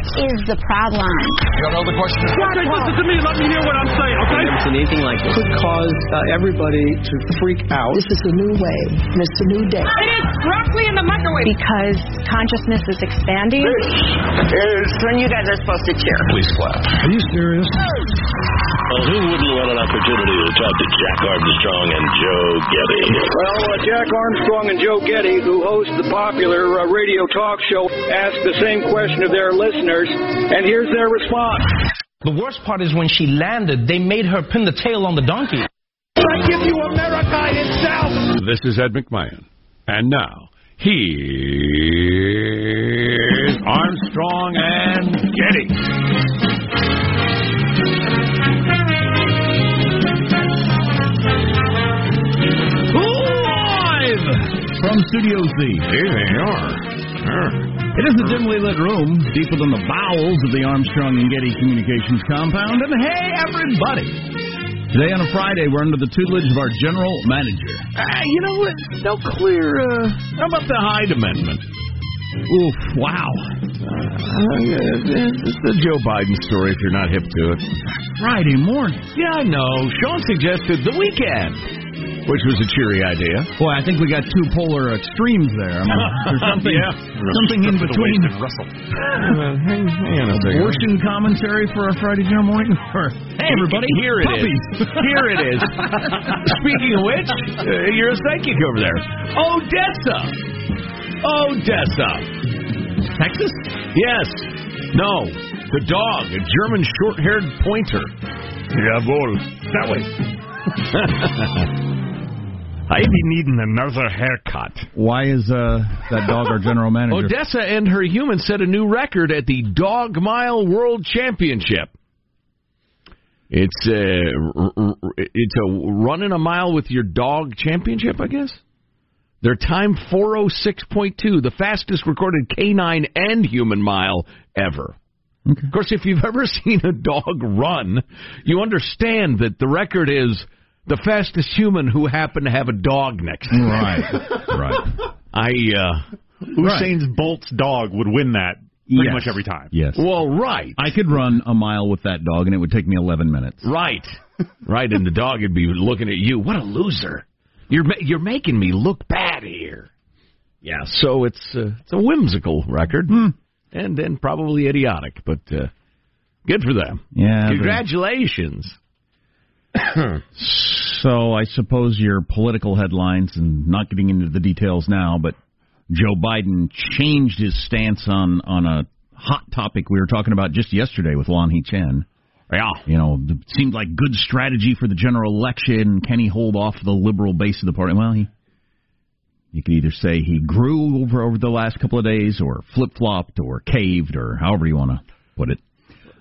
Is the problem? You don't know the question? Okay, listen to me. Let me hear what I'm saying, okay? And anything like this could cause uh, everybody to freak out. This is a new way, and it's a new day. It is broccoli in the microwave. Because consciousness is expanding. This is when you guys are supposed to cheer. Please clap. Are you serious? Well, who wouldn't want an opportunity to talk to Jack Armstrong and Joe Getty? Well, uh, Jack Armstrong and Joe Getty, who host the popular uh, radio talk show, ask the same question of their listeners, and here's their response. The worst part is when she landed, they made her pin the tail on the donkey. I give you America itself. This is Ed McMahon. And now, here's Armstrong and Getty. From Studio Z. Here they are. It is a dimly lit room deeper than the bowels of the Armstrong and Getty Communications compound. And hey, everybody! Today on a Friday, we're under the tutelage of our general manager. You know what? No clear. Uh, how about the Hyde Amendment? Oof! Wow. Uh, it's the Joe Biden story. If you're not hip to it, Friday morning. Yeah, I know. Sean suggested the weekend, which was a cheery idea. Boy, I think we got two polar extremes there. I mean, there's something, yeah. something in between. Russell. Uh, hang, hang on a second. Abortion commentary for a Friday dinner morning. Or, hey, everybody, here it is. puppies. Here it is. Speaking of which, uh, you're a psychic over there. Odessa. Odessa. Texas? Yes. No. The dog, a German short-haired pointer. Jawohl. That way. I be needing another haircut. Why is uh, that dog our general manager? Odessa and her human set a new record at the Dog Mile World Championship. It's a r- r- it's a running a mile with your dog championship, I guess. Their time 406.2, the fastest recorded canine and human mile ever. Okay. Of course, if you've ever seen a dog run, you understand that the record is the fastest human who happened to have a dog next to him. Right, right. I uh, Usain's Bolt's dog would win that pretty Yes. much every time. Yes. well, right, I could run a mile with that dog, and it would take me 11 minutes. right, right, and the dog would be looking at you. What a loser! You're you're making me look bad here. Yeah, so it's uh, it's a whimsical record, and then probably idiotic, but uh, good for them. Yeah. the- Congratulations. So I suppose your political headlines, and not getting into the details now, but Joe Biden changed his stance on on a hot topic we were talking about just yesterday with Lanhee Chen. Yeah. You know, it seemed like good strategy for the general election. Can he hold off the liberal base of the party? Well, he you could either say he grew over over the last couple of days, or flip flopped, or caved, or however you want to put it.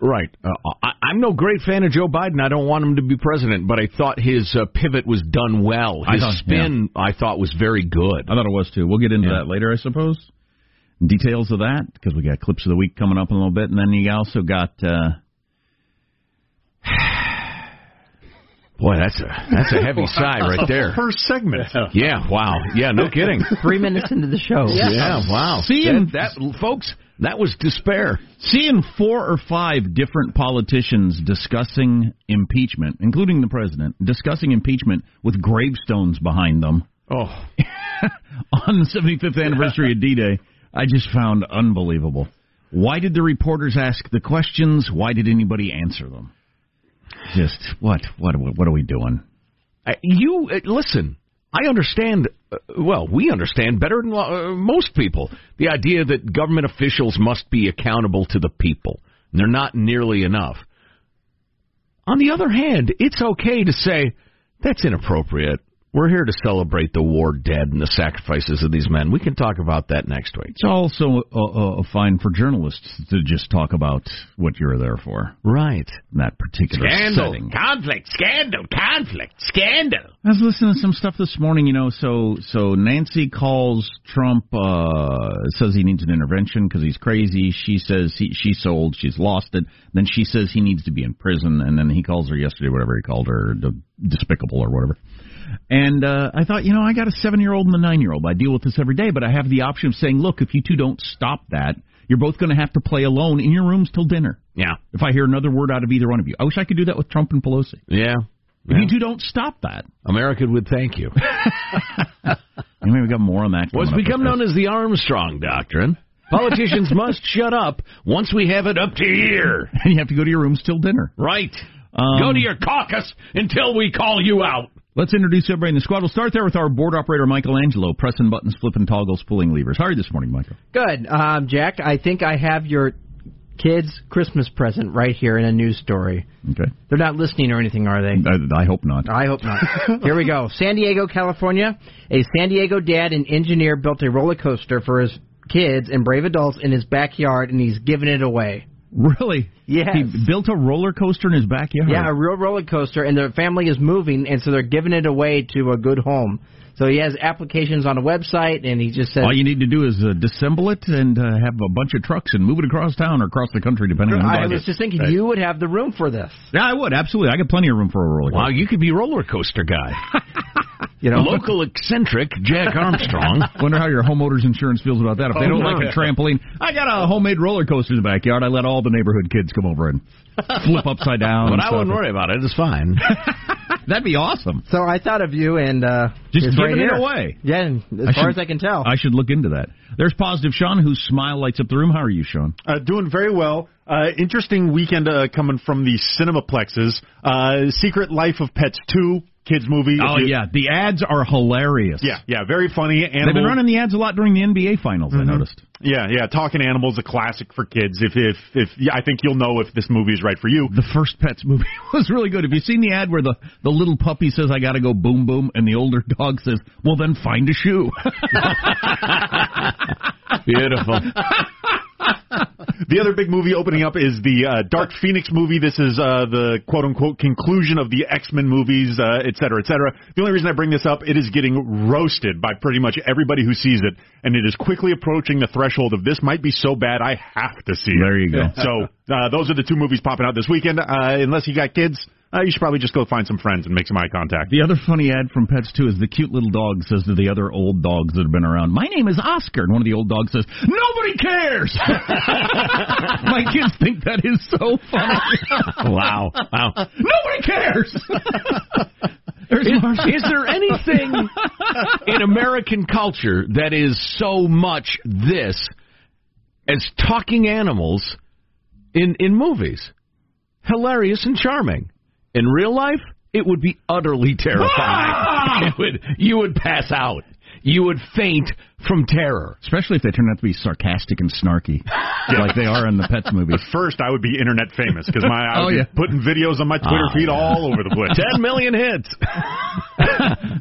Right. Uh, I, I'm no great fan of Joe Biden. I don't want him to be president, but I thought his uh, pivot was done well. I His thought- spin, I thought, was very good. I thought it was too. We'll get into Yeah. that later, I suppose. Details of that because we got clips of the week coming up in a little bit, and then you also got. uh Boy, that's a that's a heavy sigh right there. First segment. Yeah. Wow. Yeah. No kidding. Three minutes into the show. Yeah. wow. Seeing- that, that, folks, that was despair. Seeing four or five different politicians discussing impeachment, including the president, discussing impeachment with gravestones behind them Oh. on the 75th anniversary of D-Day, I just found unbelievable. Why did the reporters ask the questions? Why did anybody answer them? Just what? What? What are we doing? Uh, You uh, listen. I understand. Uh, well, we understand better than most people the idea that government officials must be accountable to the people. And they're not nearly enough. On the other hand, it's okay to say that's inappropriate. We're here to celebrate the war dead and the sacrifices of these men. We can talk about that next week. It's also uh, uh, fine for journalists to just talk about what you're there for. Right. In that particular Scandal, setting. conflict, scandal, conflict, scandal. I was listening to some stuff this morning, you know. So, so Nancy calls Trump, uh, says he needs an intervention because he's crazy. She says he, she's sold, she's lost it. Then she says he needs to be in prison, and then he calls her yesterday, whatever he called her, d- despicable or whatever. And uh, I thought, you know, I got a seven-year-old and a nine-year-old. I deal with this every day, but I have the option of saying, look, if you two don't stop that, you're both going to have to play alone in your rooms till dinner. Yeah. If I hear another word out of either one of you, I wish I could do that with Trump and Pelosi. Yeah. If you two don't stop that, America would thank you. Anyway, we got more on that. What's become known as the Armstrong Doctrine. Politicians must shut up once we have it up to here. and you have to go to your rooms till dinner. Right. Um, Go to your caucus until we call you out. Let's introduce everybody in the squad. We'll start there with our board operator, Michelangelo, pressing buttons, flipping toggles, pulling levers. How are you this morning, Michael? Good. Um, Jack, I think I have your kids' Christmas present right here in a news story. Okay. They're not listening or anything, are they? I, I hope not. I hope not. Here we go. San Diego, California. A San Diego dad and engineer built a roller coaster for his kids and brave adults in his backyard, and he's giving it away. Really? Yeah. He built a roller coaster in his backyard. Yeah, a real roller coaster, and their family is moving, and so they're giving it away to a good home. So he has applications on a website, and he just says, All you need to do is uh, disassemble it and uh, have a bunch of trucks and move it across town or across the country, depending on I was just thinking Right. you would have the room for this. Yeah, I would absolutely. I got plenty of room for a roller coaster. Wow, you could be roller coaster guy. You know, Local eccentric Jack Armstrong. Wonder how your homeowners insurance feels about that. If they Oh, don't no. like a trampoline, I got a homemade roller coaster in the backyard. I let all the neighborhood kids come over and flip upside down. But I stuff. wouldn't worry about it. It's fine. That'd be awesome. So I thought of you, and uh, Just it's right giving it here. away. Yeah, as I far should- as I can tell. I should look into that. There's positive Sean, whose smile lights up the room. How are you, Sean? Uh, doing very well. Uh, interesting weekend uh, coming from the cinemaplexes. Uh, Secret Life of Pets 2, kids movie. Oh you- yeah, the ads are hilarious. Yeah, yeah, very funny. They've been running the ads a lot during the NBA finals. I Mhm. noticed. Yeah, yeah, Talking Animals, a classic for kids. If if if yeah, I think you'll know if this movie is right for you. The first Pets movie was really good. Have you seen the ad where the the little puppy says, "I got to go boom boom," and the older dog says, "Well, then find a shoe." Beautiful. The other big movie opening up is the uh, Dark Phoenix movie. This is uh, the quote unquote conclusion of the X Men movies, uh, et cetera, et cetera. The only reason I bring this up, it is getting roasted by pretty much everybody who sees it, and it is quickly approaching the threshold of this might be so bad I have to see it. There you go. So uh, those are the two movies popping out this weekend. Uh, unless you got kids, uh, you should probably just go find some friends and make some eye contact. The other funny ad from Pets too is the cute little dog says to the other old dogs that have been around, "My name is Oscar," and one of the old dogs says, "Nobody cares." My kids think that is so funny. wow, wow. Nobody cares. Is, is, there anything in American culture that is so much this as talking animals in in movies? Hilarious and charming. In real life, it would be utterly terrifying. Ah! would, you would pass out. You would faint from terror. Especially if they turn out to be sarcastic and snarky, like they are in the Pets movie. But first, I would be internet famous because my I oh, would yeah. be putting videos on my Twitter Oh, feed yeah. all over the place. Ten million hits.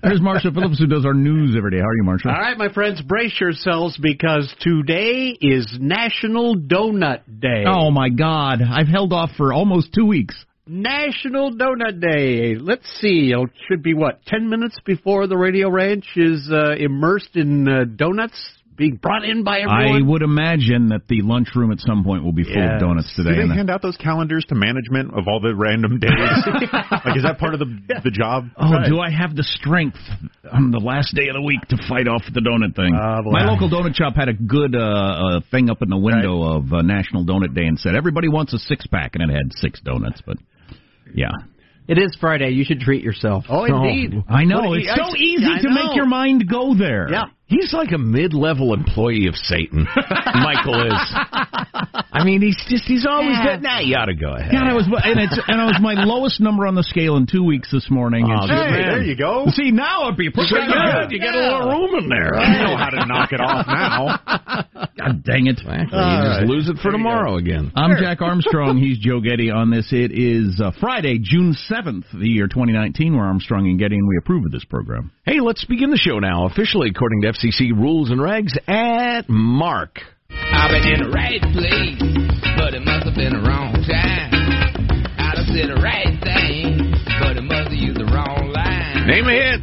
There's Marshall Phillips who does our news every day. How are you, Marshall? All right, my friends, brace yourselves because today is National Donut Day. Oh my God! I've held off for almost two weeks. National Donut Day. Let's see. It should be what ten minutes before the radio ranch is uh, immersed in uh, donuts being brought in by everyone. I would imagine that the lunchroom at some point will be full Yes. of donuts Do today. they and hand out those calendars to management of all the random days? like, is that part of the the job? Oh, do I have the strength on the last day of the week to fight off the donut thing? Uh. My local donut shop had a good uh, uh, thing up in the window of uh, National Donut Day and said everybody wants a six pack, and it had six donuts. But yeah, It is Friday. You should treat yourself. Oh, indeed. I know What it's you- so easy I to know. make your mind go there. Yeah. He's like a mid-level employee of Satan. Michael is. I mean, he's just he's always Yeah. that. Nah, you ought to go ahead. God, I was and it's and I was my lowest number on the scale in two weeks this morning. Oh, and good just- there you go. See now it'd be pretty Pretty good. good. You got a little room in there. You know how to knock it off now. God dang it! Exactly. you just lose it for tomorrow again. I'm Jack Armstrong. He's Joe Getty on this. It is uh, Friday, June 7th, the year 2019. We're Armstrong and Getty, and we approve of this program. Hey, let's begin the show now. Officially, according to FCC rules and regs, at Mark. I've been in the right place, but it must have been the wrong time. I done said the right thing, but it must have used the wrong line. Name a hit.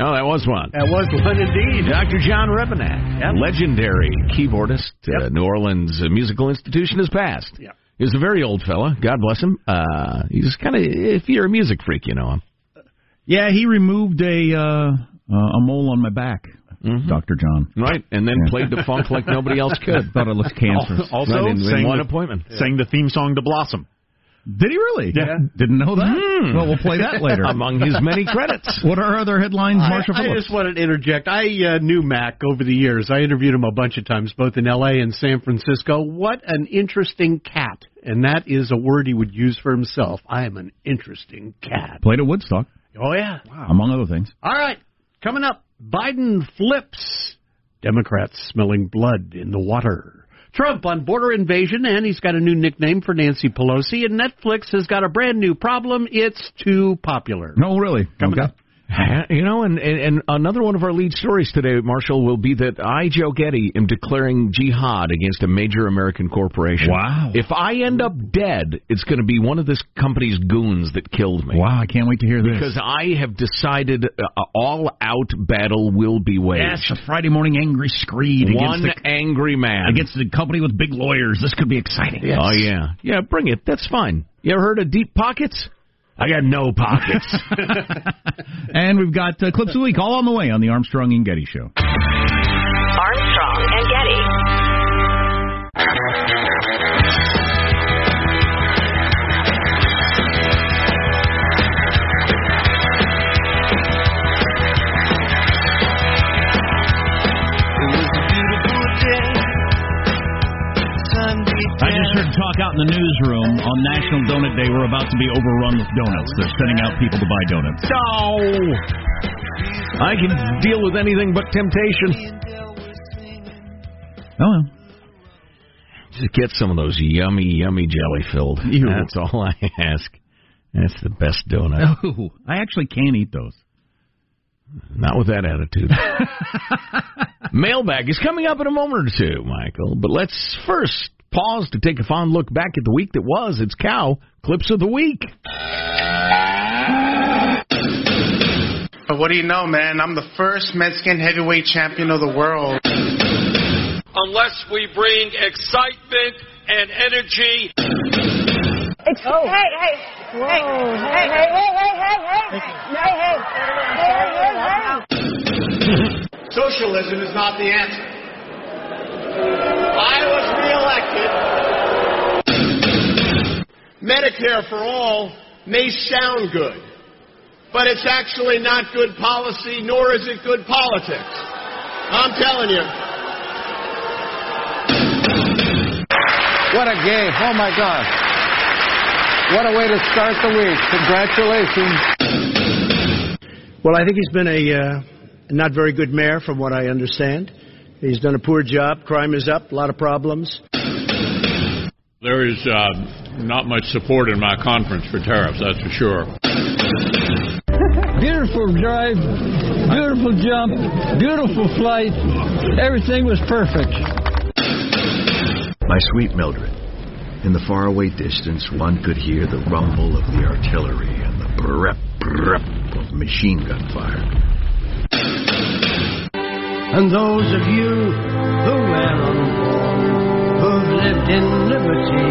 Oh, that was one. That was one indeed. Dr. John Rebennack, legendary keyboardist, uh, New Orleans uh, Musical Institution, has passed. Yep. He was a very old fella. God bless him. Uh, he's kind of, if you're a music freak, you know him. Yeah, he removed a uh, uh, a mole on my back, Dr. John. Right, and then played the funk like nobody else could. Thought it looked cancerous. Also, Right, in- in sang, one the, appointment. sang the theme song to Blossom. Did he really? Yeah. Didn't know that. Hmm. Well, we'll play that later. Among his many credits. what are other headlines, I, Marshall I just wanted to interject. I uh, knew Mac over the years. I interviewed him a bunch of times, both in L.A. and San Francisco. What an interesting cat. And that is a word he would use for himself. I am an interesting cat. Played at Woodstock, Oh, yeah. among other things. All right. Coming up, Biden flips. Democrats smelling blood in the water. Trump on border invasion, and he's got a new nickname for Nancy Pelosi. And Netflix has got a brand new problem. It's too popular. No, really. Coming Okay. up. You know, and, and, and another one of our lead stories today, Marshall, will be that I, Joe Getty, am declaring jihad against a major American corporation. Wow. If I end up dead, it's going to be one of this company's goons that killed me. Wow, I can't wait to hear this. Because I have decided uh, all out battle will be waged. yes, a Friday morning angry screed One against the, angry man. against the company with big lawyers. This could be exciting. Oh, yeah. Yeah, bring it. That's fine. You ever heard of deep pockets? I got no pockets. and we've got uh, clips of the week all on the way on the Armstrong and Getty Show. Armstrong and Getty. I just heard talk out in the newsroom on National Donut Day. We're about to be overrun with donuts. They're sending out people to buy donuts. No! I can deal with anything but temptation. Oh, well. Just get some of those yummy, yummy jelly filled. Ew. That's all I ask. That's the best donut. Oh, I actually can't eat those. Not with that attitude. Mailbag is coming up in a moment or two, Michael. But let's first pause to take a fond look back at the week that was. It's Cow Clips of the Week. What do you know, man? I'm the first Mexican heavyweight champion of the world. Unless we bring excitement and energy. Excuse oh. Hey, hey. Whoa. Hey, hey, hey, hey, hey, hey, hey. Hey, hey. Hey, hey, hey. Socialism is not the answer. I was reelected. Medicare for all may sound good, but it's actually not good policy, nor is it good politics. I'm telling you. What a game. Oh, my gosh. What a way to start the week. Congratulations. Well, I think he's been a uh, not very good mayor, from what I understand. He's done a poor job. Crime is up, a lot of problems. There is uh, not much support in my conference for tariffs, that's for sure. beautiful drive, beautiful jump, beautiful flight. Everything was perfect. My sweet Mildred. In the faraway distance, one could hear the rumble of the artillery and the brep brep of machine gun fire. And those of you who were on who've lived in liberty,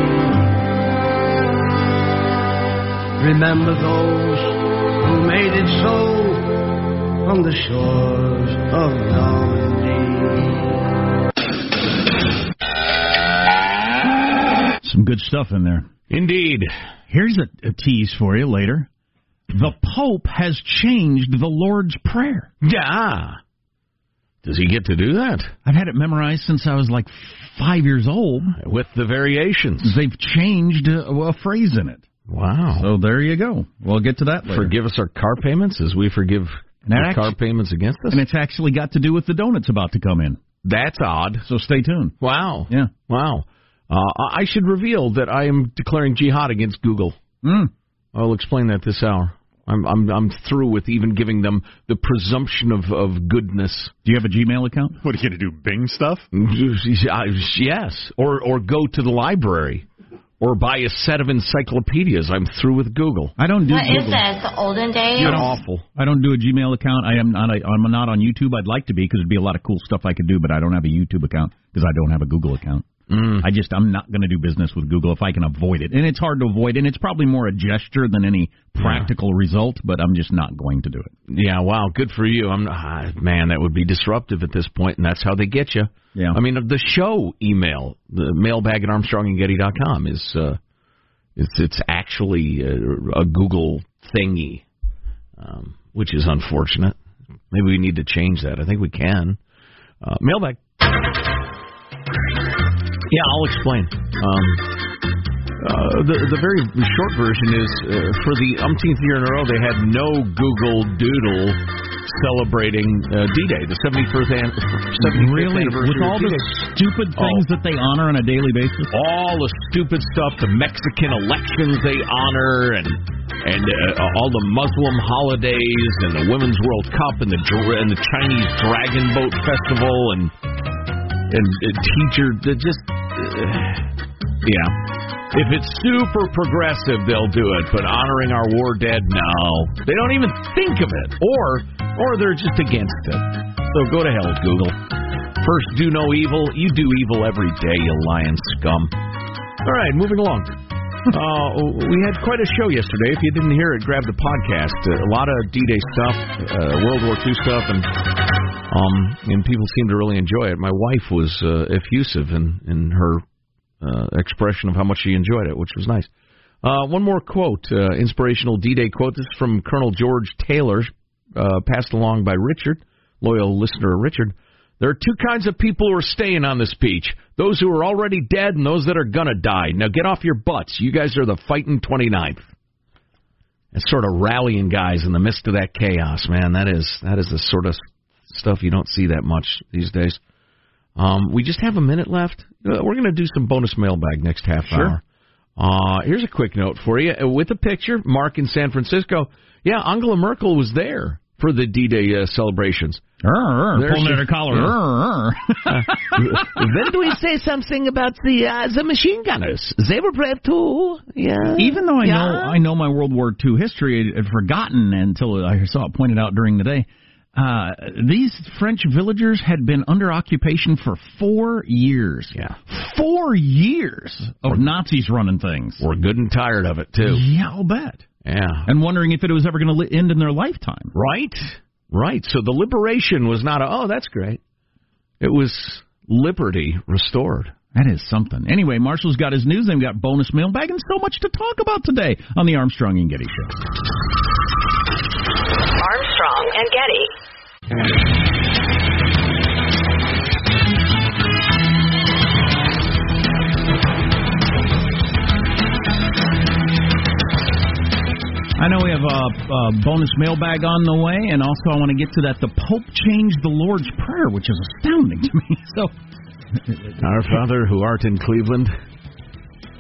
remember those who made it so on the shores of Normandy. Some good stuff in there. Indeed. Here's a, a tease for you later. The Pope has changed the Lord's Prayer. Yeah. Does he get to do that? I've had it memorized since I was like five years old. With the variations. They've changed a, a phrase in it. Wow. So there you go. We'll get to that later. Forgive us our car payments as we forgive car payments against us? And it's actually got to do with the donuts about to come in. That's odd. So stay tuned. Wow. Yeah. Wow. Uh, I should reveal that I am declaring jihad against Google. Mm. I'll explain that this hour. I'm I'm I'm through with even giving them the presumption of of goodness. Do you have a Gmail account? What are you going to do? Bing stuff? Yes, or or go to the library, or buy a set of encyclopedias. I'm through with Google. I don't do. What Google. is this? The olden days? You're awful. I don't do a Gmail account. I am not. A, I'm not on YouTube. I'd like to be because it'd be a lot of cool stuff I could do, but I don't have a YouTube account because I don't have a Google account. Mm. I just I'm not going to do business with Google if I can avoid it, and it's hard to avoid, and it's probably more a gesture than any practical yeah. result. But I'm just not going to do it. Yeah, wow, good for you. I'm ah, man, that would be disruptive at this point, and that's how they get you. Yeah, I mean the show email, the mailbag at ArmstrongandGetty.com is uh, it's it's actually a, a Google thingy, um, which is unfortunate. Maybe we need to change that. I think we can. Uh, mailbag. Yeah, I'll explain. Um, uh, the the very short version is uh, for the umpteenth year in a row they had no Google Doodle celebrating uh, D-Day, the 71st, an- 75th really? anniversary. With all the stupid things Oh. that they honor on a daily basis. all the stupid stuff, the Mexican elections they honor, and and uh, all the Muslim holidays, and the Women's World Cup, and the and the Chinese Dragon Boat Festival, and and uh, teacher, just yeah. If it's super progressive, they'll do it, but honoring our war dead, no, they don't even think of it, or or they're just against it. So go to hell, Google. First, do no evil. You do evil every day, you lying scum. All right, moving along. Uh, we had quite a show yesterday. If you didn't hear it, grab the podcast. Uh, a lot of D-Day stuff, uh, World War II stuff, and um, and people seem to really enjoy it. My wife was uh, effusive in in her uh, expression of how much she enjoyed it, which was nice. Uh, one more quote, uh, inspirational D-Day quote. This is from Colonel George Taylor, uh, passed along by Richard, loyal listener Richard. There are two kinds of people who are staying on this beach: those who are already dead and those that are gonna die. Now get off your butts. You guys are the fighting 29th. It's sort of rallying guys in the midst of that chaos, man. That is that is the sort of stuff you don't see that much these days. Um, we just have a minute left. Uh, we're going to do some bonus mailbag next half Sure. hour. Uh, here's a quick note for you uh, with a picture. Mark in San Francisco. Yeah, Angela Merkel was there for the D-Day uh, celebrations. Pulling at her collar. err. then do we say something about the uh, the machine gunners? They were brave too. Yeah. Even though I Yeah. know I know my World War II history, I'd forgotten until I saw it pointed out during the day. Uh, these French villagers had been under occupation for four years. Yeah. Four years of Nazis running things. We're good and tired of it too. Yeah, I'll bet. Yeah. And wondering if it was ever going to end in their lifetime. Right. Right. So the liberation was not a, oh, that's great. It was liberty restored. That is something. Anyway, Marshall's got his news. They've got bonus mailbag and so much to talk about today on the Armstrong and Getty Show. Armstrong and Getty. I know we have a, a bonus mailbag on the way, and also I want to get to that. The Pope changed the Lord's Prayer, which is astounding to me. So, Our Father who art in Cleveland.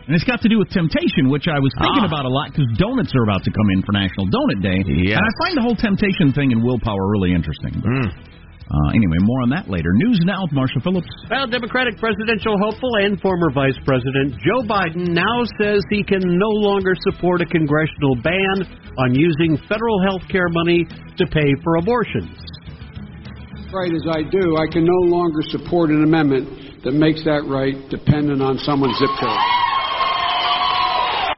And it's got to do with temptation, which I was thinking Ah. about a lot because donuts are about to come in for National Donut Day, Yes. and I find the whole temptation thing and willpower really interesting. But, Mm. uh, anyway, more on that later. News now with Marshall Phillips. Well, Democratic presidential hopeful and former Vice President Joe Biden now says he can no longer support a congressional ban on using federal health care money to pay for abortions. right as I do, I can no longer support an amendment that makes that right dependent on someone's zip code.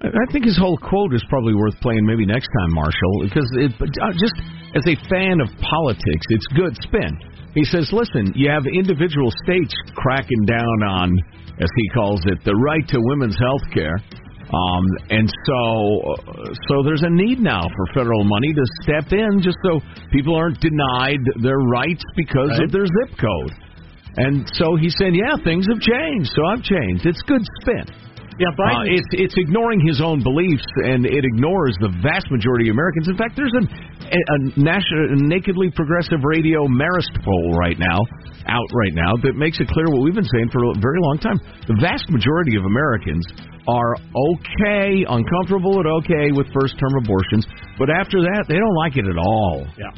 I think his whole quote is probably worth playing maybe next time, Marshall, because it, uh, just as a fan of politics, it's good spin. He says, listen, you have individual states cracking down on, as he calls it, the right to women's health care. Um, and so, uh, so there's a need now for federal money to step in, just so people aren't denied their rights because Right. of their zip code. And so he said, yeah, things have changed, so I've changed. It's good spin. Yeah, Uh, it's it's ignoring his own beliefs, and it ignores the vast majority of Americans. In fact, there's a, a, national, nakedly progressive radio Marist poll right now, out right now, that makes it clear what we've been saying for a very long time. The vast majority of Americans are okay, uncomfortable and okay with first-term abortions, but after that, they don't like it at all. Yeah.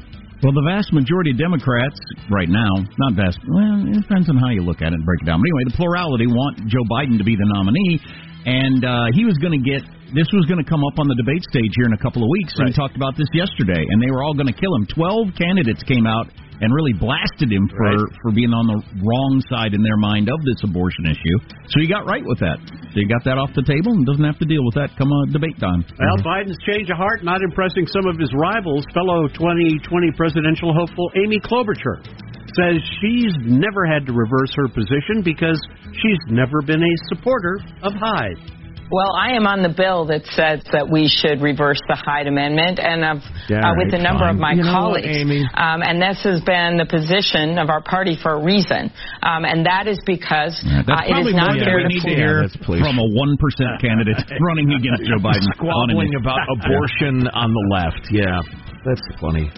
Well, the vast majority of Democrats right now, not vast, well, it depends on how you look at it and break it down. But anyway, the plurality want Joe Biden to be the nominee, and uh, he was going to get this was going to come up on the debate stage here in a couple of weeks. And we talked about this yesterday, and they were all going to kill him. Twelve candidates came out and really blasted him for Right. for being on the wrong side in their mind of this abortion issue. So he got right with that. So he got that off the table and doesn't have to deal with that come uh, debate time. Well, Biden's change of heart not impressing some of his rivals. Fellow 2020 presidential hopeful Amy Klobuchar says she's never had to reverse her position because she's never been a supporter of Hyde. Well, I am on the bill that says that we should reverse the Hyde Amendment, and I've, uh, with a number fine. of my You know what. Amy? Um, and this has been the position of our party for a reason, um, and that is because That's uh, it probably is not more than fair we to need to fool- hear Yeah, from a one percent candidate running against Joe Biden. Squabbling about abortion on the left. Yeah, that's funny.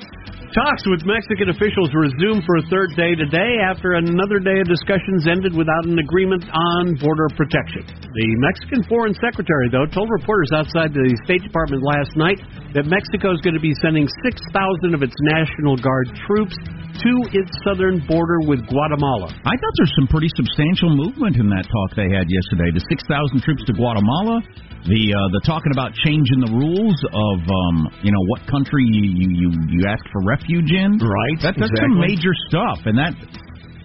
Talks with Mexican officials resumed for a third day today after another day of discussions ended without an agreement on border protection. The Mexican Foreign Secretary, though, told reporters outside the State Department last night that Mexico is going to be sending 6,000 of its National Guard troops to its southern border with Guatemala. I thought there's some pretty substantial movement in that talk they had yesterday. The 6,000 troops to Guatemala, the uh, the talking about changing the rules of um, you know what country you you you, ask for refuge in. Right, That, that's some major stuff, and that.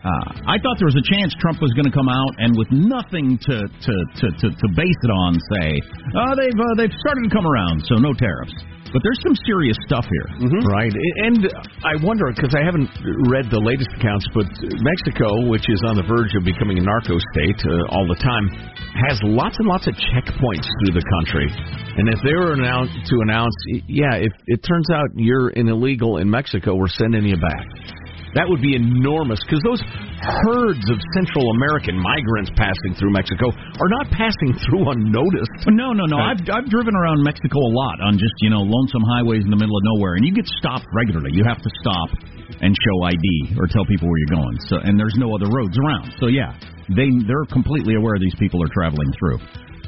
Uh, I thought there was a chance Trump was going to come out and with nothing to to, to, to, to base it on say, oh they've uh, they've started to come around, so no tariffs. But there's some serious stuff here. Right. And I wonder, because I haven't read the latest accounts, but Mexico, which is on the verge of becoming a narco state uh, all the time, has lots and lots of checkpoints through the country. And if they were announce, to announce, yeah, if it turns out you're an illegal in Mexico, we're sending you back. That would be enormous because those herds of Central American migrants passing through Mexico are not passing through unnoticed. No, no, no. I've I've driven around Mexico a lot on just you know lonesome highways in the middle of nowhere, and you get stopped regularly. You have to stop and show ID or tell people where you're going. So and there's no other roads around. So yeah, they they're completely aware these people are traveling through.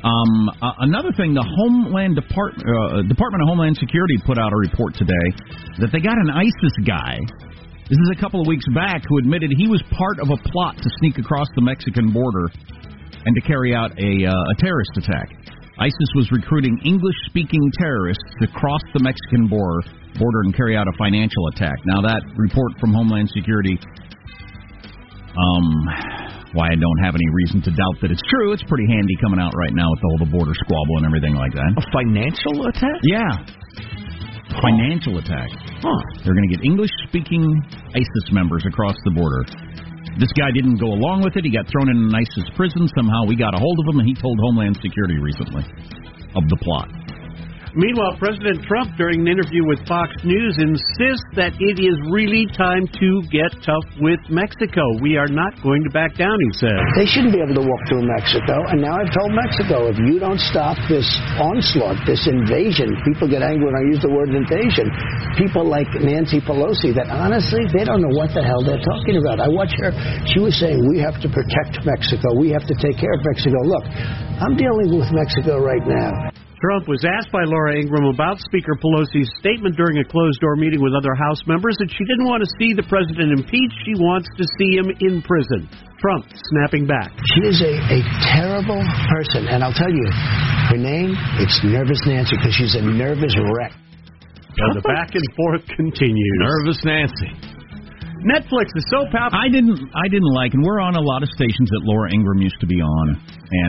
Um, uh, another thing, the Homeland Department uh, Department of Homeland Security put out a report today that they got an ISIS guy. This is a couple of weeks back who admitted he was part of a plot to sneak across the Mexican border and to carry out a, uh, a terrorist attack. ISIS was recruiting English-speaking terrorists to cross the Mexican border, border and carry out a financial attack. Now that report from Homeland Security, um, why I don't have any reason to doubt that it's true. It's pretty handy coming out right now with all the border squabble and everything like that. A financial attack? Yeah. Financial attack. Huh. They're going to get English speaking ISIS members across the border. This guy didn't go along with it. He got thrown in an ISIS prison. Somehow we got a hold of him, and he told Homeland Security recently of the plot. Meanwhile, President Trump, during an interview with Fox News, insists that it is really time to get tough with Mexico. We are not going to back down, he said. They shouldn't be able to walk through Mexico. And now I've told Mexico, if you don't stop this onslaught, this invasion, people get angry when I use the word invasion. People like Nancy Pelosi, that honestly, they don't know what the hell they're talking about. I watch her. She was saying, we have to protect Mexico. We have to take care of Mexico. Look, I'm dealing with Mexico right now. Trump was asked by Laura Ingraham about Speaker Pelosi's statement during a closed door meeting with other House members that she didn't want to see the president impeached. She wants to see him in prison. Trump snapping back. She is a, a terrible person. And I'll tell you, her name, it's Nervous Nancy because she's a nervous wreck. And the back and forth continues. Nervous Nancy. Netflix is so popular. I didn't. I didn't like, and we're on a lot of stations that Laura Ingraham used to be on,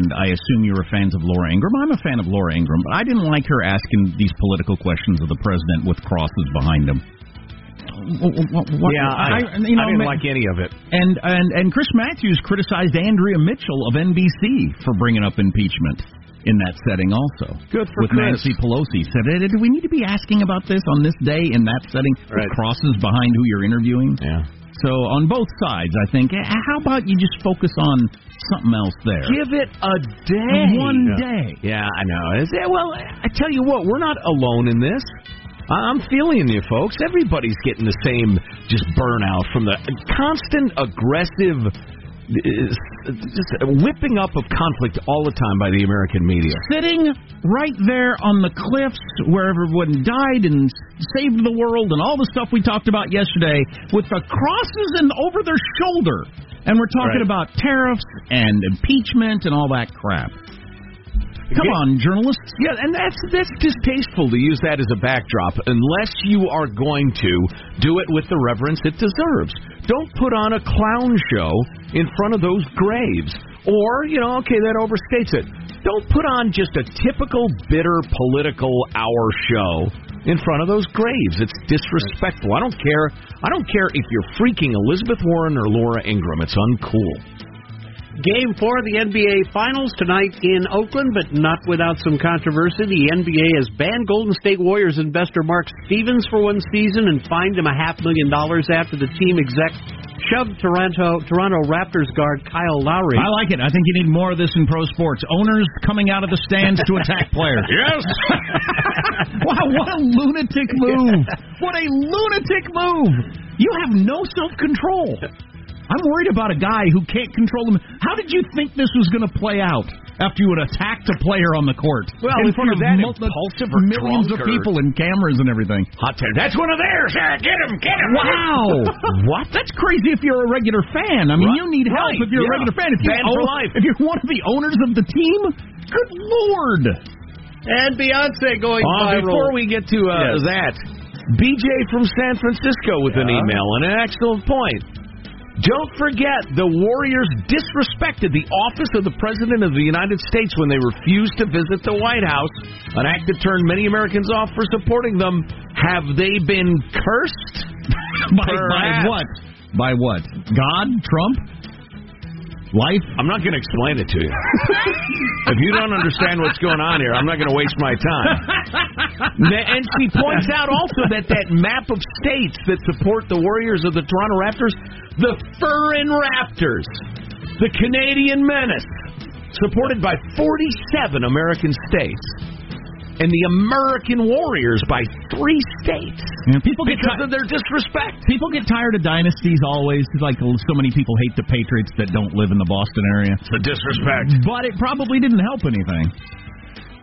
and I assume you were fans of Laura Ingraham. I'm a fan of Laura Ingraham, but I didn't like her asking these political questions of the president with crosses behind him. What- yeah, I, you know, I didn't like any of it. And and and Chris Matthews criticized Andrea Mitchell of NBC for bringing up impeachment in that setting also. Good for with Chris. Nancy Pelosi said, "Eh, "Do we need to be asking about this on this day in that setting with crosses behind who you're interviewing?" Yeah. So on both sides, I think, eh, how about you just focus on something else there? Give it a day. One Yeah. day. Yeah, I know. It, well, I tell you what, we're not alone in this. I'm feeling you, folks. Everybody's getting the same just burnout from the constant aggressive, uh, just whipping up of conflict all the time by the American media. Sitting right there on the cliffs where everyone died and saved the world and all the stuff we talked about yesterday with the crosses and over their shoulder. And we're talking Right. about tariffs and impeachment and all that crap. Come Get- on, journalists. Yeah, and that's that's distasteful to use that as a backdrop unless you are going to do it with the reverence it deserves. Don't put on a clown show in front of those graves. Or, you know, okay, that overstates it. Don't put on just a typical bitter political hour show in front of those graves. It's disrespectful. I don't care. I don't care if you're freaking Elizabeth Warren or Laura Ingraham. It's uncool. Game four of the NBA Finals tonight in Oakland, but not without some controversy. The NBA has banned Golden State Warriors investor Mark Stevens for one season and fined him a half million dollars after the team exec shoved Toronto Toronto Raptors guard Kyle Lowry. I like it. I think you need more of this in pro sports. Owners coming out of the stands to attack players. Yes. wow, what a lunatic move. What a lunatic move. You have no self control. I'm worried about a guy who can't control him. How did you think this was going to play out after you had attacked a player on the court? Well, in if front you're of that mul- impulsive or millions of people and cameras and everything. Hot tear. That's one of theirs. Yeah, get him, get him. Wow. what? That's crazy if you're a regular fan. I mean, Right. you need help Right. if you're Yeah. a regular fan. If you're, Fan for life. if you're one of the owners of the team, good lord. And Beyonce going Uh, viral. before we get to uh, Yes. that, BJ from San Francisco with an email and an excellent point. Don't forget, the Warriors disrespected the office of the President of the United States when they refused to visit the White House, an act that turned many Americans off for supporting them. Have they been cursed? by, by what? By what? God? Trump? Life? I'm not going to explain it to you. if you don't understand what's going on here, I'm not going to waste my time. And she points out also that that map of states that support the Warriors of the Toronto Raptors, the Furrin Raptors, the Canadian Menace, supported by 47 American states, and the American Warriors by three states. Yeah, people get because of their disrespect. People get tired of dynasties always. Like so many people hate the Patriots that don't live in the Boston area. The disrespect. But it probably didn't help anything.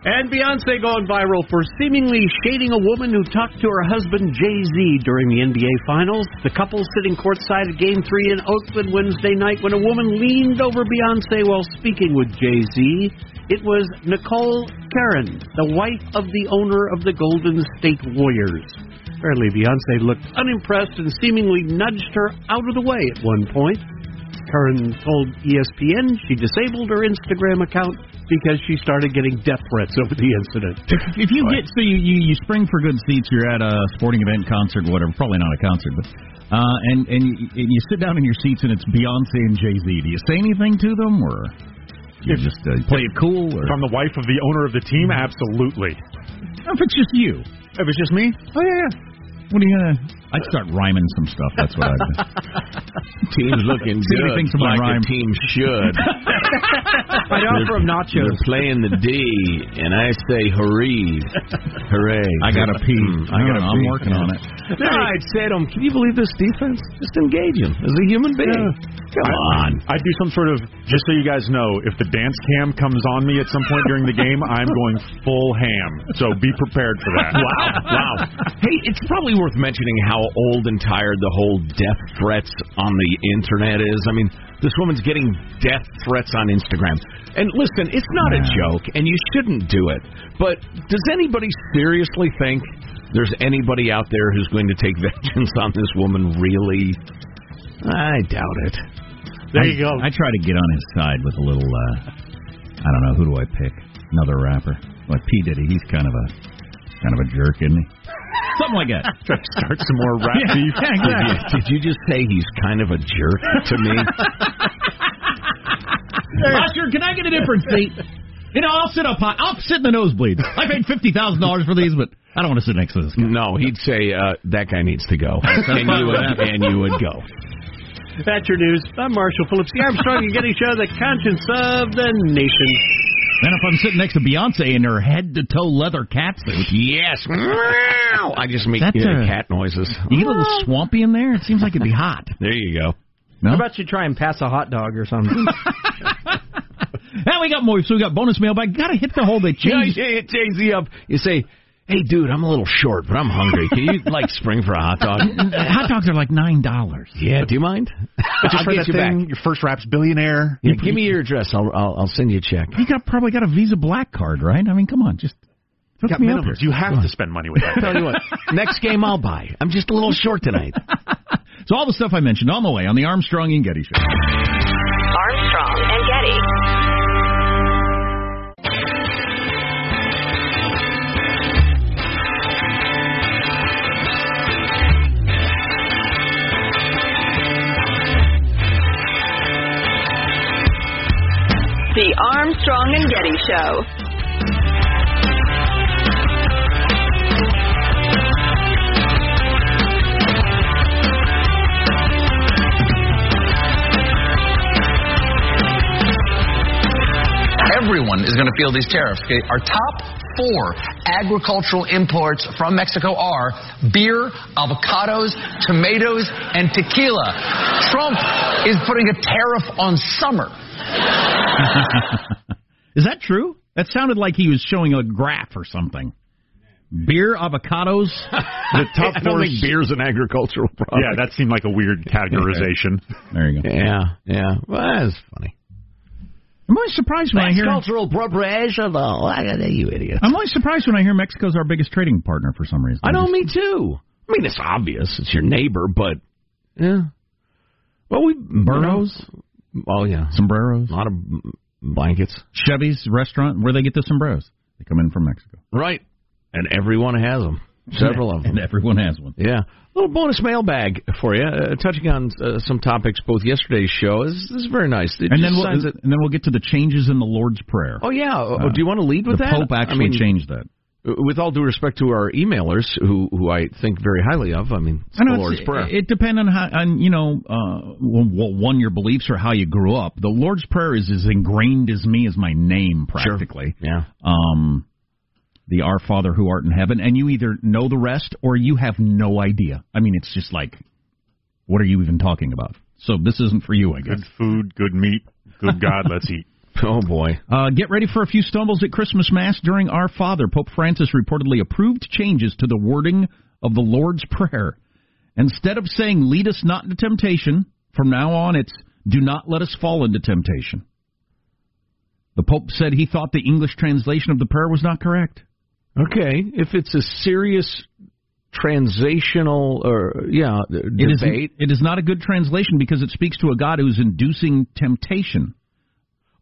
And Beyonce going viral for seemingly shading a woman who talked to her husband Jay Z during the NBA Finals. The couple sitting courtside at Game 3 in Oakland Wednesday night when a woman leaned over Beyonce while speaking with Jay Z. It was Nicole Curran, the wife of the owner of the Golden State Warriors. Apparently, Beyonce looked unimpressed and seemingly nudged her out of the way at one point. Curran told ESPN she disabled her Instagram account because she started getting death threats over the incident. If you get so you, you you spring for good seats, you're at a sporting event, concert, whatever. Probably not a concert, but uh, and and you, and you sit down in your seats and it's Beyonce and Jay Z. Do you say anything to them or you just uh, play it cool? Or If I'm the wife of the owner of the team, absolutely. if it's just you, If it's just me, oh yeah, yeah. what are you gonna? I'd start rhyming some stuff. That's what I'd do. Team's looking See what he good, thinks of my like rhyme. a team should. I'd offer him nachos. They're playing the D, and I say hooray, hooray! I gotta pee. Mm, I I gotta know, I'm pee. working on it. No, I'd say to him, "Can you believe this defense? Just engage him as a human being. Come on." I do some sort of just so you guys know, if the dance cam comes on me at some point during the game, I'm going full ham. So be prepared for that. Wow, wow. Hey, it's probably worth mentioning how old and tired the whole death threats on the internet is. I mean, this woman's getting death threats on Instagram. And listen, it's not a joke, and you shouldn't do it. But does anybody seriously think there's anybody out there who's going to take vengeance on this woman, really? I doubt it. There I, you go. I try to get on his side with a little. uh I don't know who do I pick? Another rapper. Like P Diddy. He's kind of a kind of a jerk, isn't he? Something like that. Try to start some more rap Yeah, beef. yeah, Did you, did you just say he's kind of a jerk to me? Usher, can I get a different seat? You know, I'll sit up high. I'll sit in the nosebleeds. I paid fifty thousand dollars for these, but I don't want to sit next to this guy. No, he'd say uh, that guy needs to go, and you would, and you would go. That's your news. I'm Marshall Phillips, the Armstrong and Getty Show, the conscience of the nation. And if I'm sitting next to Beyonce in her head to toe leather cat suit, Yes, Meow. I just make That's uh, a- cat noises. you get a little swampy in there. It seems like it'd be hot. There you go. No? How about you try and pass a hot dog or something? And we got more. So we got bonus mailbag. Got to hit the hole they You know, changed. you hit Jay up. You say, "Hey, dude, I'm a little short, but I'm hungry. Can you like spring for a hot dog?" Hot dogs are like nine dollars. yeah, do you mind? But just I'll for get that you thing, back. your first rap's billionaire. Yeah, give me your address. I'll, I'll I'll send you a check. You got probably got a Visa Black card, right? I mean, come on, just hook got me up minimums. here. You have to spend money with that. Tell you what, next game I'll buy. I'm just a little short tonight. So all the stuff I mentioned on the way on the Armstrong and Getty Show. Armstrong and Getty. The Armstrong and Getty Show. Everyone is going to feel these tariffs. Okay? Our top four agricultural imports from Mexico are beer, avocados, tomatoes, and tequila. Trump is putting a tariff on summer. Is that true? That sounded like he was showing a graph or something. Beer, avocados. The top I don't four. think beer's an agricultural product. Yeah, that seemed like a weird categorization. There you go. Yeah, yeah. Well, that's funny. I'm always surprised when I hear. cultural appropriation, though. You idiot. I'm always surprised when I hear Mexico's our biggest trading partner for some reason. I know, me too. I mean, it's obvious. It's your neighbor, but yeah. Well, we Burros? Oh yeah, sombreros, a lot of blankets. Chevy's restaurant, where they get the sombreros. They come in from Mexico. Right, and everyone has them. Several of them. And everyone has one. Yeah. little bonus mailbag for you, uh, touching on uh, some topics both yesterday's show. This, this is very nice. It And then, we'll, and then we'll get to the changes in the Lord's Prayer. Oh yeah. Oh, Uh, do you want to lead with the that? Pope actually I mean, changed that. With all due respect to our emailers, who who I think very highly of, I mean, I know the Lord's Prayer. It depends on how, on you know, uh, one your beliefs or how you grew up. The Lord's Prayer is as ingrained as me as my name, practically. Yeah. Um, the Our Father who art in heaven, and you either know the rest or you have no idea. I mean, it's just like, what are you even talking about? So this isn't for you, I guess. Good food, good meat, good God, let's eat. Oh boy. Uh, get ready for a few stumbles at Christmas Mass during Our Father. Pope Francis reportedly approved changes to the wording of the Lord's Prayer. Instead of saying, lead us not into temptation, from now on it's, do not let us fall into temptation. The Pope said he thought the English translation of the prayer was not correct. Okay, if it's a serious transitional or yeah It is, debate. it is not a good translation because it speaks to a God who's inducing temptation.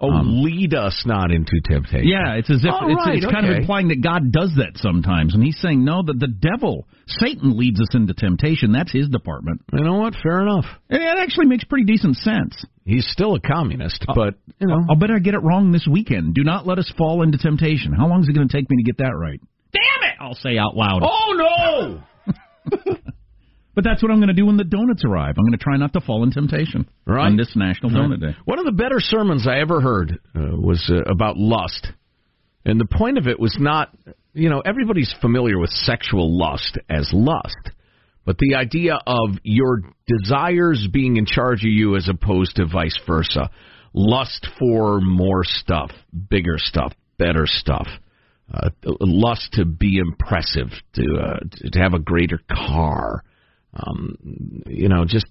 Oh, um, lead us not into temptation. Yeah, it's as if Oh, it's, right, it's kind of implying that God does that sometimes, and he's saying no, that the devil, Satan, leads us into temptation. That's his department. You know what? Fair enough. And it actually makes pretty decent sense. He's still a communist, uh, but you know, I'll bet I get it wrong this weekend. Do not let us fall into temptation. How long is it going to take me to get that right? Damn it! I'll say out loud. Oh no! But that's what I'm going to do when the donuts arrive. I'm going to try not to fall in temptation Right. on this National Donut Day. One of the better sermons I ever heard uh, was uh, about lust. And the point of it was not, you know, everybody's familiar with sexual lust as lust. But the idea of your desires being in charge of you as opposed to vice versa. Lust for more stuff, bigger stuff, better stuff. Uh, lust to be impressive, to uh, to have a greater car, um, you know, just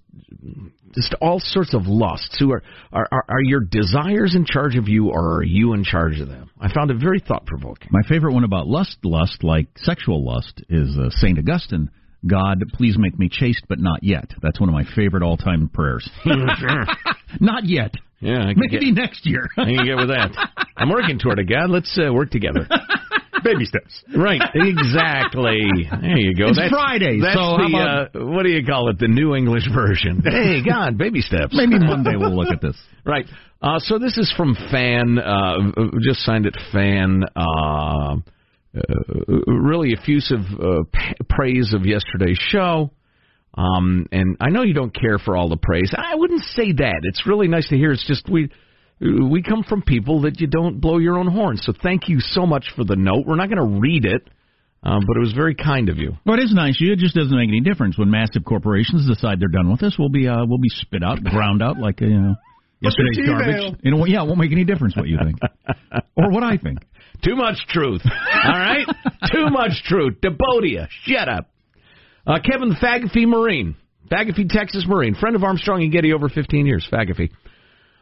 just all sorts of lusts. Who are, are are are your desires in charge of you, or are you in charge of them? I found it very thought provoking. My favorite one about lust, lust like sexual lust, is uh, Saint Augustine. God, please make me chaste, but not yet. That's one of my favorite all-time prayers. not yet. Yeah, I can Maybe get, next year. I can get with that. I'm working toward it, God. Let's uh, work together. Baby steps. Right, exactly. There you go. It's that's, Friday, That's so the about- uh, what do you call it? The New English version. Hey, God, baby steps. Maybe Monday we'll look at this. Right. Uh, so this is from Fan. Uh, just signed it Fan. Uh, uh, really effusive uh, p- praise of yesterday's show. Um, and I know you don't care for all the praise. I wouldn't say that. It's really nice to hear. It's just we we come from people that you don't blow your own horn. So thank you so much for the note. We're not going to read it, uh, but it was very kind of you. Well, it is nice. It just doesn't make any difference when massive corporations decide they're done with us. We'll be uh, we'll be spit out, ground out like uh, you know yesterday's garbage. You know, yeah, it won't make any difference what you think or what I think. Too much truth. All right? Too much truth. Debodia, shut up. Uh, Kevin Fagafee Marine. Fagafee, Texas Marine. Friend of Armstrong and Getty over 15 years. Fagafee.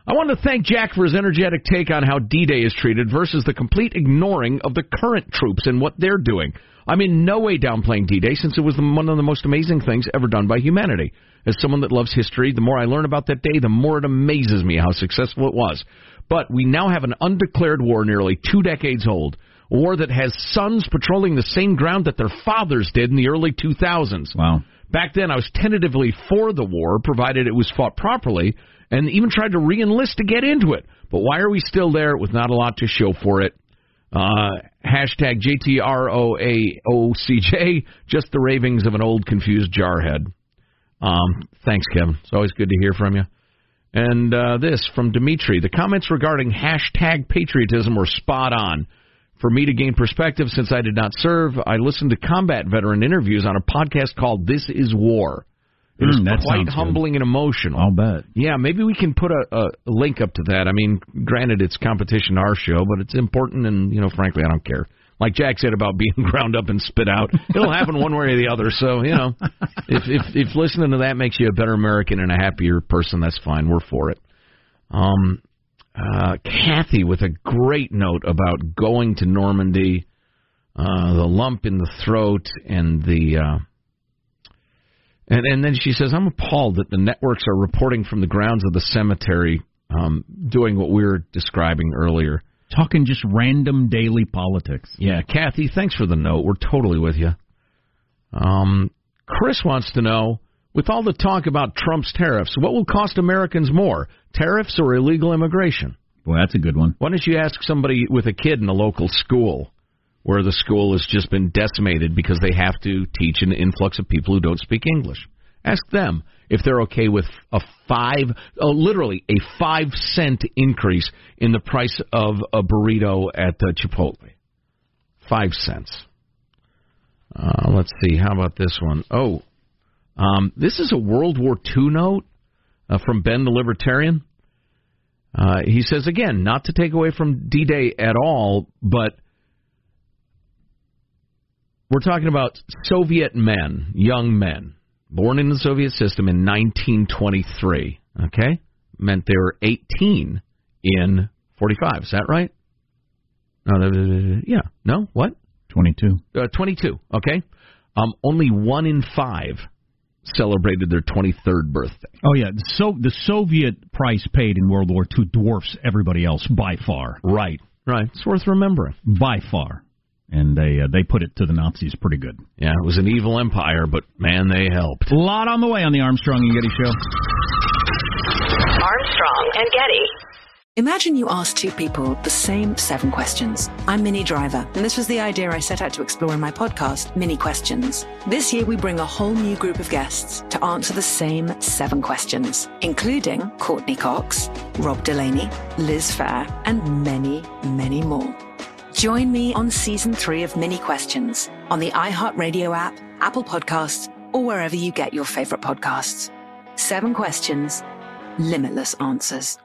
I want to thank Jack for his energetic take on how D-Day is treated versus the complete ignoring of the current troops and what they're doing. I'm in no way downplaying D-Day since it was one of the most amazing things ever done by humanity. As someone that loves history, the more I learn about that day, the more it amazes me how successful it was. But we now have an undeclared war nearly two decades old. A war that has sons patrolling the same ground that their fathers did in the early 2000s. Wow. Back then, I was tentatively for the war, provided it was fought properly, and even tried to re-enlist to get into it. But why are we still there with not a lot to show for it? Uh, hashtag JTROAOCJ, just the ravings of an old confused jarhead. Um, thanks, Kevin. It's always good to hear from you. And uh, this from Dimitri. The comments regarding hashtag patriotism were spot on. For me to gain perspective, since I did not serve, I listened to combat veteran interviews on a podcast called This Is War. It Mm, quite sounds good. humbling and emotional. I'll bet. Yeah, maybe we can put a, a link up to that. I mean, granted, it's competition our show, but it's important, and you know, frankly, I don't care. Like Jack said about being ground up and spit out, it'll happen one way or the other. So you know, if if if listening to that makes you a better American and a happier person, that's fine. We're for it. Um, uh, Kathy with a great note about going to Normandy, uh, the lump in the throat, and the. Uh, and, and then she says, I'm appalled that the networks are reporting from the grounds of the cemetery, um, doing what we were describing earlier. Talking just random daily politics. Yeah, Kathy, thanks for the note. We're totally with you. Um, Chris wants to know, with all the talk about Trump's tariffs, what will cost Americans more, tariffs or illegal immigration? Boy, that's a good one. Why don't you ask somebody with a kid in a local school where the school has just been decimated because they have to teach an influx of people who don't speak English? Ask them if they're okay with a five, uh, literally a five cent increase in the price of a burrito at uh, Chipotle. Five cents. Uh, let's see. How about this one? Oh, um, this is a World War II note uh, from Ben the Libertarian. Uh, he says again, not to take away from D-Day at all, but we're talking about Soviet men, young men, born in the Soviet system in 1923. Okay, meant they were 18 in 45. Is that right? No, yeah, no, what? 22. Uh, 22. Okay. um, only one in five celebrated their 23rd birthday. Oh yeah, so the Soviet price paid in World War II dwarfs everybody else by far. Right, right. It's worth remembering by far. And they uh, they put it to the Nazis pretty good. Yeah, it was an evil empire, but man, they helped. A lot on the way on the Armstrong and Getty show. Armstrong and Getty. Imagine you ask two people the same seven questions. I'm Minnie Driver, and this was the idea I set out to explore in my podcast, Minnie Questions. This year, we bring a whole new group of guests to answer the same seven questions, including Courteney Cox, Rob Delaney, Liz Phair, and many, many more. Join me on season three of Minnie Questions on the iHeartRadio app, Apple Podcasts, or wherever you get your favorite podcasts. Seven questions, limitless answers.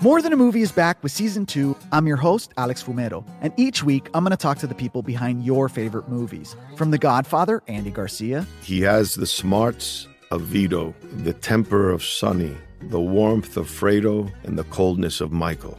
More Than a Movie is back with season two. I'm your host, Alex Fumero, and each week I'm going to talk to the people behind your favorite movies. From The Godfather, Andy Garcia. He has the smarts of Vito, the temper of Sonny, the warmth of Fredo, and the coldness of Michael.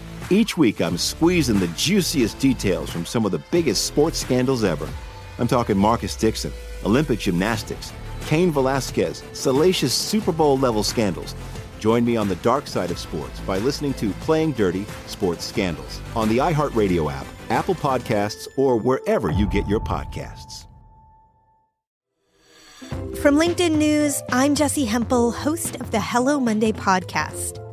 Each week, I'm squeezing the juiciest details from some of the biggest sports scandals ever. I'm talking Marcus Dixon, Olympic gymnastics, Cain Velasquez, salacious Super Bowl level scandals. Join me on the dark side of sports by listening to Playing Dirty Sports Scandals on the iHeartRadio app, Apple Podcasts, or wherever you get your podcasts. From LinkedIn News, I'm Jessi Hempel, host of the Hello Monday podcast.